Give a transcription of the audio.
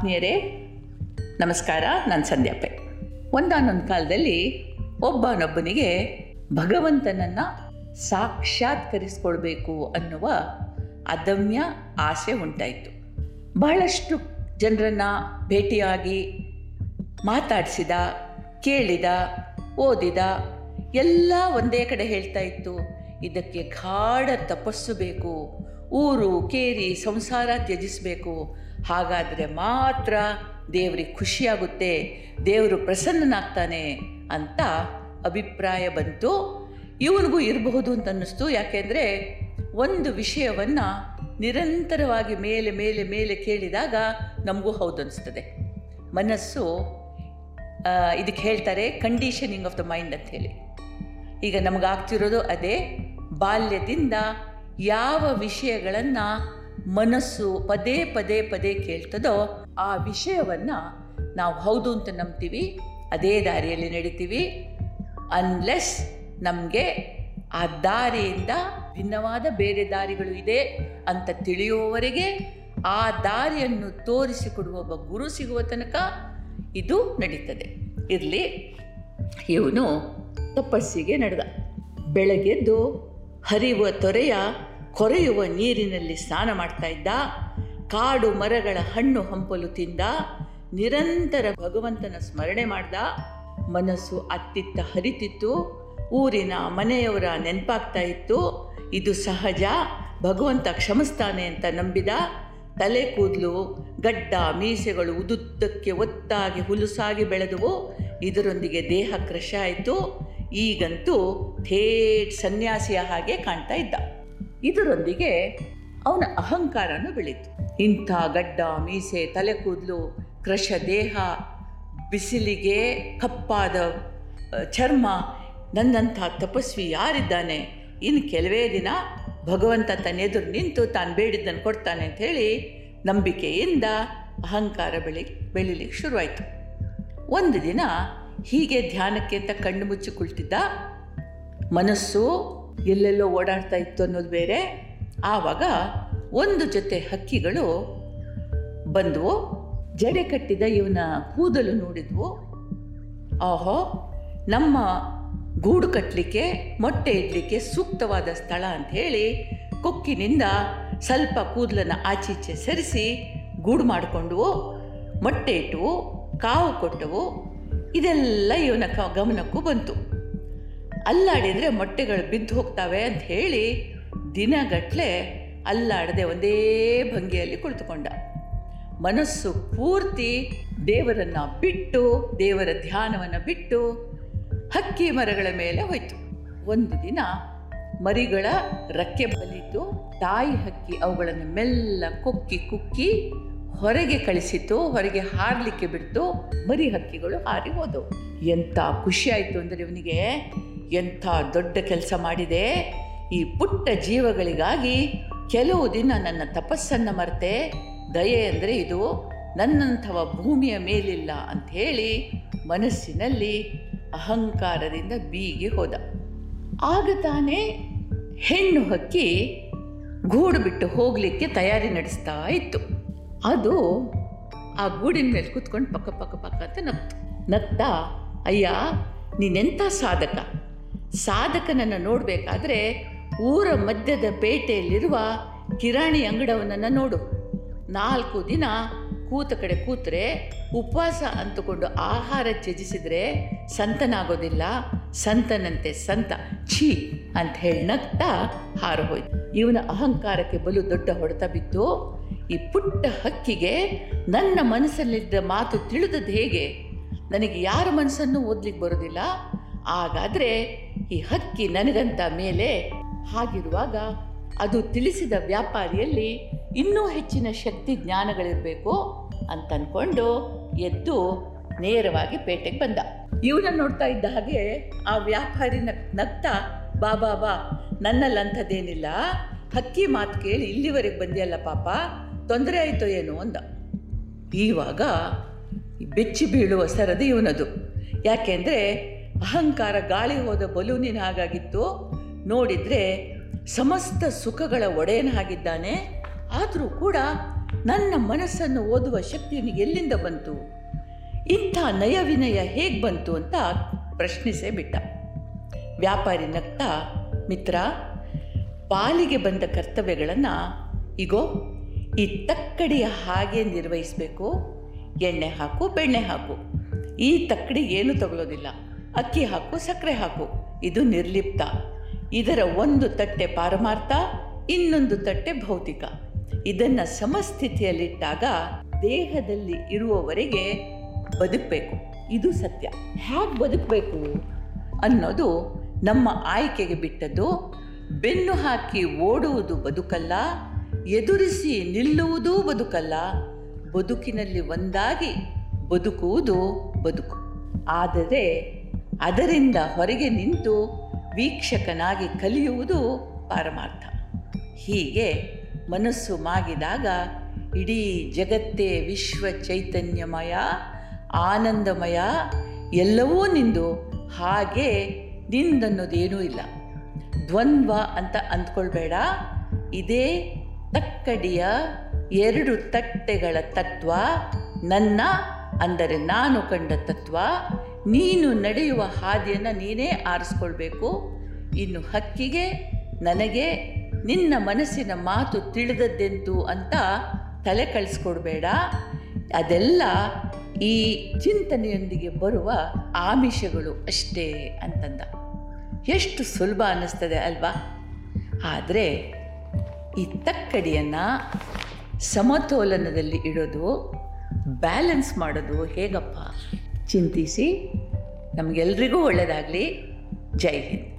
ಆತ್ಮೀಯರೇ, ನಮಸ್ಕಾರ, ನಾನು ಸಂಧ್ಯಾಪೆ. ಒಂದಾನೊಂದು ಕಾಲದಲ್ಲಿ ಒಬ್ಬನೊಬ್ಬನಿಗೆ ಭಗವಂತನನ್ನು ಸಾಕ್ಷಾತ್ಕರಿಸ್ಕೊಳ್ಬೇಕು ಅನ್ನುವ ಅದಮ್ಯ ಆಸೆ ಉಂಟಾಯಿತು. ಬಹಳಷ್ಟು ಜನರನ್ನು ಭೇಟಿಯಾಗಿ ಮಾತಾಡಿಸಿದ, ಕೇಳಿದ, ಓದಿದ ಎಲ್ಲ ಒಂದೇ ಕಡೆ ಹೇಳ್ತಾ ಇತ್ತು, ಇದಕ್ಕೆ ಗಾಢ ತಪಸ್ಸು ಬೇಕು ಊರು ಕೇರಿ ಸಂಸಾರ ತ್ಯಜಿಸಬೇಕು. ಹಾಗಾದರೆ ಮಾತ್ರ ದೇವರಿಗೆ ಖುಷಿಯಾಗುತ್ತೆ, ದೇವರು ಪ್ರಸನ್ನನಾಗ್ತಾನೆ ಅಂತ ಅಭಿಪ್ರಾಯ ಬಂತು. ಇವನಿಗೂ ಇರಬಹುದು ಅಂತ ಅನ್ನಿಸ್ತು. ಯಾಕೆಂದರೆ ಒಂದು ವಿಷಯವನ್ನು ನಿರಂತರವಾಗಿ ಮೇಲೆ ಮೇಲೆ ಮೇಲೆ ಕೇಳಿದಾಗ ನಮಗೂ ಹೌದು ಅನಿಸ್ತದೆ. ಮನಸ್ಸು ಇದಕ್ಕೆ ಹೇಳ್ತಾರೆ ಕಂಡೀಷನಿಂಗ್ ಆಫ್ ದ ಮೈಂಡ್ ಅಂತ ಹೇಳಿ. ಈಗ ನಮಗಾಗ್ತಿರೋದು ಅದೇ, ಬಾಲ್ಯದಿಂದ ಯಾವ ವಿಷಯಗಳನ್ನು ಮನಸ್ಸು ಪದೇ ಪದೇ ಪದೇ ಕೇಳ್ತದೋ ಆ ವಿಷಯವನ್ನು ನಾವು ಹೌದು ಅಂತ ನಂಬ್ತೀವಿ, ಅದೇ ದಾರಿಯಲ್ಲಿ ನಡಿತೀವಿ ಅನ್ಲೆಸ್ ನಮಗೆ ಆ ದಾರಿಯಿಂದ ಭಿನ್ನವಾದ ಬೇರೆ ದಾರಿಗಳು ಇದೆ ಅಂತ ತಿಳಿಯುವವರೆಗೆ ಆ ದಾರಿಯನ್ನು ತೋರಿಸಿಕೊಡುವ ಒಬ್ಬ ಗುರು ಸಿಗುವ ತನಕ ಇದು ನಡೀತದೆ. ಇರಲಿ, ಇವನು ತಪಸ್ಸಿಗೆ ನಡೆದ. ಬೆಳಗ್ಗೆದ್ದು ಹರಿಯುವ ತೊರೆಯ ಕೊರೆಯುವ ನೀರಿನಲ್ಲಿ ಸ್ನಾನ ಮಾಡ್ತಾ ಇದ್ದ, ಕಾಡು ಮರಗಳ ಹಣ್ಣು ಹಂಪಲು ತಿಂದ, ನಿರಂತರ ಭಗವಂತನ ಸ್ಮರಣೆ ಮಾಡ್ದ, ಮನಸ್ಸು ಅತ್ತಿತ್ತ ಹರಿತಿತ್ತು, ಊರಿನ ಮನೆಯವರ ನೆನಪಾಗ್ತಾ ಇತ್ತು, ಇದು ಸಹಜ, ಭಗವಂತ ಕ್ಷಮಿಸ್ತಾನೆ ಅಂತ ನಂಬಿದ, ತಲೆ ಕೂದಲು, ಗಡ್ಡ, ಮೀಸೆಗಳು ಉದುದ್ದಕ್ಕೆ ಒತ್ತಾಗಿ ಹುಲುಸಾಗಿ ಬೆಳೆದವು, ಇದರೊಂದಿಗೆ ದೇಹ ಕ್ರಶ ಆಯಿತು ಈಗಂತೂ ಥೇಟ್ ಸನ್ಯಾಸಿಯ ಹಾಗೆ ಕಾಣ್ತಾ ಇದ್ದ. ಇದರೊಂದಿಗೆ ಅವನ ಅಹಂಕಾರನೂ ಬೆಳೀತು. ಇಂಥ ಗಡ್ಡ, ಮೀಸೆ, ತಲೆ ಕೂದಲು ಕೃಶ ದೇಹ, ಬಿಸಿಲಿಗೆ ಕಪ್ಪಾದ ಚರ್ಮ, ನನ್ನಂಥ ತಪಸ್ವಿ ಯಾರಿದ್ದಾನೆ? ಇನ್ನು ಕೆಲವೇ ದಿನ ಭಗವಂತ ತನ್ನ ಎದುರು ನಿಂತು ತಾನು ಬೇಡಿದ್ದನ್ನು ಕೊಡ್ತಾನೆ ಹೇಳಿ ನಂಬಿಕೆಯಿಂದ ಅಹಂಕಾರ ಬೆಳಿ, ಬೆಳಿಲಿಕ್ಕೆ ಶುರುವಾಯಿತು. ಒಂದು ದಿನ ಹೀಗೆ ಧ್ಯಾನಕ್ಕೆ ಅಂತ ಕಣ್ಣು ಮುಚ್ಚಿಕೊಳ್ತಿದ್ದ ಮನಸ್ಸು ಎಲ್ಲೆಲ್ಲೋ ಓಡಾಡ್ತಾ ಇತ್ತು ಅನ್ನೋದು ಬೇರೆ. ಆವಾಗ ಒಂದು ಜೊತೆ ಹಕ್ಕಿಗಳು ಬಂದವು. ಜಡೆ ಕಟ್ಟಿದ ಇವನ ಕೂದಲು ನೋಡಿದ್ವು. ಆಹೋ, ನಮ್ಮ ಗೂಡು ಕಟ್ಟಲಿಕ್ಕೆ ಮೊಟ್ಟೆ ಇಡಲಿಕ್ಕೆ ಸೂಕ್ತವಾದ ಸ್ಥಳ ಅಂತ ಹೇಳಿ ಕೊಕ್ಕಿನಿಂದ ಸ್ವಲ್ಪ ಕೂದಲನ್ನು ಆಚೀಚೆ ಸರಿಸಿ ಗೂಡು ಮಾಡಿಕೊಂಡವು. ಮೊಟ್ಟೆ ಇಟ್ಟವು ಕಾವು ಕೊಟ್ಟವು. ಇದೆಲ್ಲ ಇವನ ಕ, ಗಮನಕ್ಕೂ ಬಂತು. ಅಲ್ಲಾಡಿದರೆ ಮೊಟ್ಟೆಗಳು ಬಿದ್ದು ಹೋಗ್ತವೆ ಅಂತ ಹೇಳಿ ದಿನಗಟ್ಟಲೆ ಅಲ್ಲಾಡದೆ ಒಂದೇ ಭಂಗಿಯಲ್ಲಿ ಕುಳಿತುಕೊಂಡ. ಮನಸ್ಸು ಪೂರ್ತಿ ದೇವರನ್ನು ಬಿಟ್ಟು, ದೇವರ ಧ್ಯಾನವನ್ನು ಬಿಟ್ಟು ಹಕ್ಕಿ ಮರಗಳ ಮೇಲೆ ಹೋಯಿತು. ಒಂದು ದಿನ ಮರಿಗಳ ರಕ್ಕೆ ಬಲಿತು ತಾಯಿ ಹಕ್ಕಿ ಅವುಗಳನ್ನು ಮೆಲ್ಲ ಕುಕ್ಕಿ ಕುಕ್ಕಿ ಹೊರಗೆ ಕಳಿಸಿತು ಹೊರಗೆ ಹಾರಲಿಕ್ಕೆ ಬಿಡ್ತು, ಮರಿ ಹಕ್ಕಿಗಳು ಹಾರಿ ಹೋದವು. ಎಂಥ ಖುಷಿಯಾಯಿತು ಅಂದರೆ ಇವನಿಗೆ ಎಂಥ ದೊಡ್ಡ ಕೆಲಸ ಮಾಡಿದೆ? ಈ ಪುಟ್ಟ ಜೀವಗಳಿಗಾಗಿ ಕೆಲವು ದಿನ ನನ್ನ ತಪಸ್ಸನ್ನು ಮರೆತೆ, ದಯೆ ಅಂದರೆ ಇದು ನನ್ನಂಥವ ಭೂಮಿಯ ಮೇಲಿಲ್ಲ ಅಂತ ಹೇಳಿ ಮನಸ್ಸಿನಲ್ಲಿ ಅಹಂಕಾರದಿಂದ ಬೀಗಿ ಹೋದ. ಆಗ ತಾನೇ ಹೆಣ್ಣು ಹಕ್ಕಿ ಗೂಡು ಬಿಟ್ಟು ಹೋಗಲಿಕ್ಕೆ ತಯಾರಿ ನಡೆಸ್ತಾ ಇತ್ತು. ಅದು ಆ ಗೂಡಿನ ಮೇಲೆ ಕೂತ್ಕೊಂಡು ಪಕ್ಕ ಪಕ್ಕ ಪಕ್ಕ ಅಂತ ನಗ್ತು. ನಗ್ತಾ, ಅಯ್ಯ, ನೀನೆಂಥ ಸಾಧಕ. ಸಾಧಕನನ್ನು ನೋಡಬೇಕಾದ್ರೆ ಊರ ಮಧ್ಯದ ಪೇಟೆಯಲ್ಲಿರುವ ಕಿರಾಣಿ ಅಂಗಡವನನ್ನು ನೋಡು. ನಾಲ್ಕು ದಿನ ಕೂತ ಕಡೆ ಕೂತ್ರೆ ಉಪವಾಸ ಅಂತಕೊಂಡು ಆಹಾರ ತ್ಯಜಿಸಿದರೆ ಸಂತನಾಗೋದಿಲ್ಲ. ಸಂತನಂತೆ ಸಂತ, ಛೀ ಅಂತ ಹೇಳಿ ನಗ್ತಾ ಹಾರುಹೋಯ್ತು ಇವನ ಅಹಂಕಾರಕ್ಕೆ ಬಲು ದೊಡ್ಡ ಹೊಡೆತ ಬಿತ್ತು. ಈ ಪುಟ್ಟ ಹಕ್ಕಿಗೆ ನನ್ನ ಮನಸ್ಸಲ್ಲಿದ್ದ ಮಾತು ತಿಳಿದದ್ದು ಹೇಗೆ? ನನಗೆ ಯಾರ ಮನಸ್ಸನ್ನು ಓದ್ಲಿಕ್ಕೆ ಬರೋದಿಲ್ಲ. ಹಾಗಾದರೆ ಈ ಹಕ್ಕಿ ನನಗಂತ ಮೇಲೆ ಹಾಗಿರುವಾಗ ಅದು ತಿಳಿಸಿದ ವ್ಯಾಪಾರಿಯಲ್ಲಿ ಇನ್ನೂ ಹೆಚ್ಚಿನ ಶಕ್ತಿ ಜ್ಞಾನಗಳಿರಬೇಕು ಅಂತ ಅಂದ್ಕೊಂಡು ಎದ್ದು ನೇರವಾಗಿ ಪೇಟೆಗೆ ಬಂದ. ಇವನ ನೋಡ್ತಾ ಇದ್ದ ಹಾಗೆ ಆ ವ್ಯಾಪಾರಿ ನಗ್ತ, ಬಾ ಬಾ ಬಾ ನನ್ನಲ್ಲಂಥದ್ದೇನಿಲ್ಲ ಹಕ್ಕಿ ಮಾತು ಕೇಳಿ ಇಲ್ಲಿವರೆಗೆ ಬಂದಿಯಲ್ಲ ಪಾಪ, ತೊಂದರೆ ಆಯಿತು ಏನು ಅಂದ. ಈವಾಗ ಬೆಚ್ಚಿ ಬೀಳುವ ಸರದಿ ಇವನದು. ಯಾಕೆಂದರೆ ಅಹಂಕಾರ ಗಾಳಿ ಹೋದ ಬಲೂನಿನ ಹಾಗಾಗಿತ್ತು. ನೋಡಿದರೆ ಸಮಸ್ತ ಸುಖಗಳ ಒಡೆಯನ ಹಾಗಿದ್ದಾನೆ. ಆದರೂ ಕೂಡ ನನ್ನ ಮನಸ್ಸನ್ನು ಓದುವ ಶಕ್ತಿ ಎಲ್ಲಿಂದ ಬಂತು? ಇಂಥ ನಯವಿನಯ ಹೇಗೆ ಬಂತು ಅಂತ ಪ್ರಶ್ನಿಸೇ ಬಿಟ್ಟ. ವ್ಯಾಪಾರಿ ನಗ್ತಾ, ಮಿತ್ರ, ಪಾಲಿಗೆ ಬಂದ ಕರ್ತವ್ಯಗಳನ್ನು ಇಗೋ, ಈ ತಕ್ಕಡಿಯ ಹಾಗೆ ನಿರ್ವಹಿಸಬೇಕು. ಎಣ್ಣೆ ಹಾಕು, ಬೆಣ್ಣೆ ಹಾಕು. ಈ ತಕ್ಕಡಿ ಏನು ತಗೊಳ್ಳೋದಿಲ್ಲ ಅಕ್ಕಿ ಹಾಕು, ಸಕ್ಕರೆ ಹಾಕು. ಇದು ನಿರ್ಲಿಪ್ತ. ಇದರ ಒಂದು ತಟ್ಟೆ ಪಾರಮಾರ್ಥ, ಇನ್ನೊಂದು ತಟ್ಟೆ ಭೌತಿಕ. ಇದನ್ನು ಸಮಸ್ಥಿತಿಯಲ್ಲಿಟ್ಟಾಗ ದೇಹದಲ್ಲಿ ಇರುವವರೆಗೆ ಬದುಕಬೇಕು. ಇದು ಸತ್ಯ. ಹೇಗೆ ಬದುಕಬೇಕು? ಅನ್ನೋದು ನಮ್ಮ ಆಯ್ಕೆಗೆ ಬಿಟ್ಟದ್ದು. ಬೆನ್ನು ಹಾಕಿ ಓಡುವುದು ಬದುಕಲ್ಲ, ಎದುರಿಸಿ ನಿಲ್ಲುವುದೂ ಬದುಕಲ್ಲ, ಬದುಕಿನಲ್ಲಿ ಒಂದಾಗಿ ಬದುಕುವುದು ಬದುಕು. ಆದರೆ ಅದರಿಂದ ಹೊರಗೆ ನಿಂತು ವೀಕ್ಷಕನಾಗಿ ಕಲಿಯುವುದು ಪಾರಮಾರ್ಥ. ಹೀಗೆ ಮನಸ್ಸು ಮಾಗಿದಾಗ ಇಡೀ ಜಗತ್ತೇ ವಿಶ್ವ ಚೈತನ್ಯಮಯ, ಆನಂದಮಯ, ಎಲ್ಲವೂ ನಿಂದು. ಹಾಗೆ ನಿಂದನ್ನೋದೇನೂ ಇಲ್ಲ. ದ್ವಂದ್ವ ಅಂತ ಅಂದ್ಕೊಳ್ಬೇಡ. ಇದೇ ತಕ್ಕಡಿಯ ಎರಡು ತಟ್ಟೆಗಳ ತತ್ವ, ನನ್ನ ಅಂದರೆ ನಾನು ಕಂಡ ತತ್ವ. ನೀನು ನಡೆಯುವ ಹಾದಿಯನ್ನು ನೀನೇ ಆರಿಸ್ಕೊಳ್ಬೇಕು. ಇನ್ನು ಹಕ್ಕಿಗೆ, ನನಗೆ, ನಿನ್ನ ಮನಸ್ಸಿನ ಮಾತು ತಿಳಿದದ್ದೆಂತು ಅಂತ ತಲೆ ಕಳಿಸ್ಕೊಡ್ಬೇಡ. ಅದೆಲ್ಲ ಈ ಚಿಂತನೆಯೊಂದಿಗೆ ಬರುವ ಆಮಿಷಗಳು ಅಷ್ಟೇ ಅಂತಂದ. ಎಷ್ಟು ಸುಲಭ ಅನ್ನಿಸ್ತದೆ ಅಲ್ವಾ? ಆದರೆ ಈ ತಕ್ಕಡಿಯನ್ನು ಸಮತೋಲನದಲ್ಲಿ ಇಡೋದು, ಬ್ಯಾಲೆನ್ಸ್ ಮಾಡೋದು ಹೇಗಪ್ಪ? ಚಿಂತಿಸಿ. ನಮಗೆಲ್ರಿಗೂ ಒಳ್ಳೆಯದಾಗಲಿ ಜೈ ಹಿಂದ್.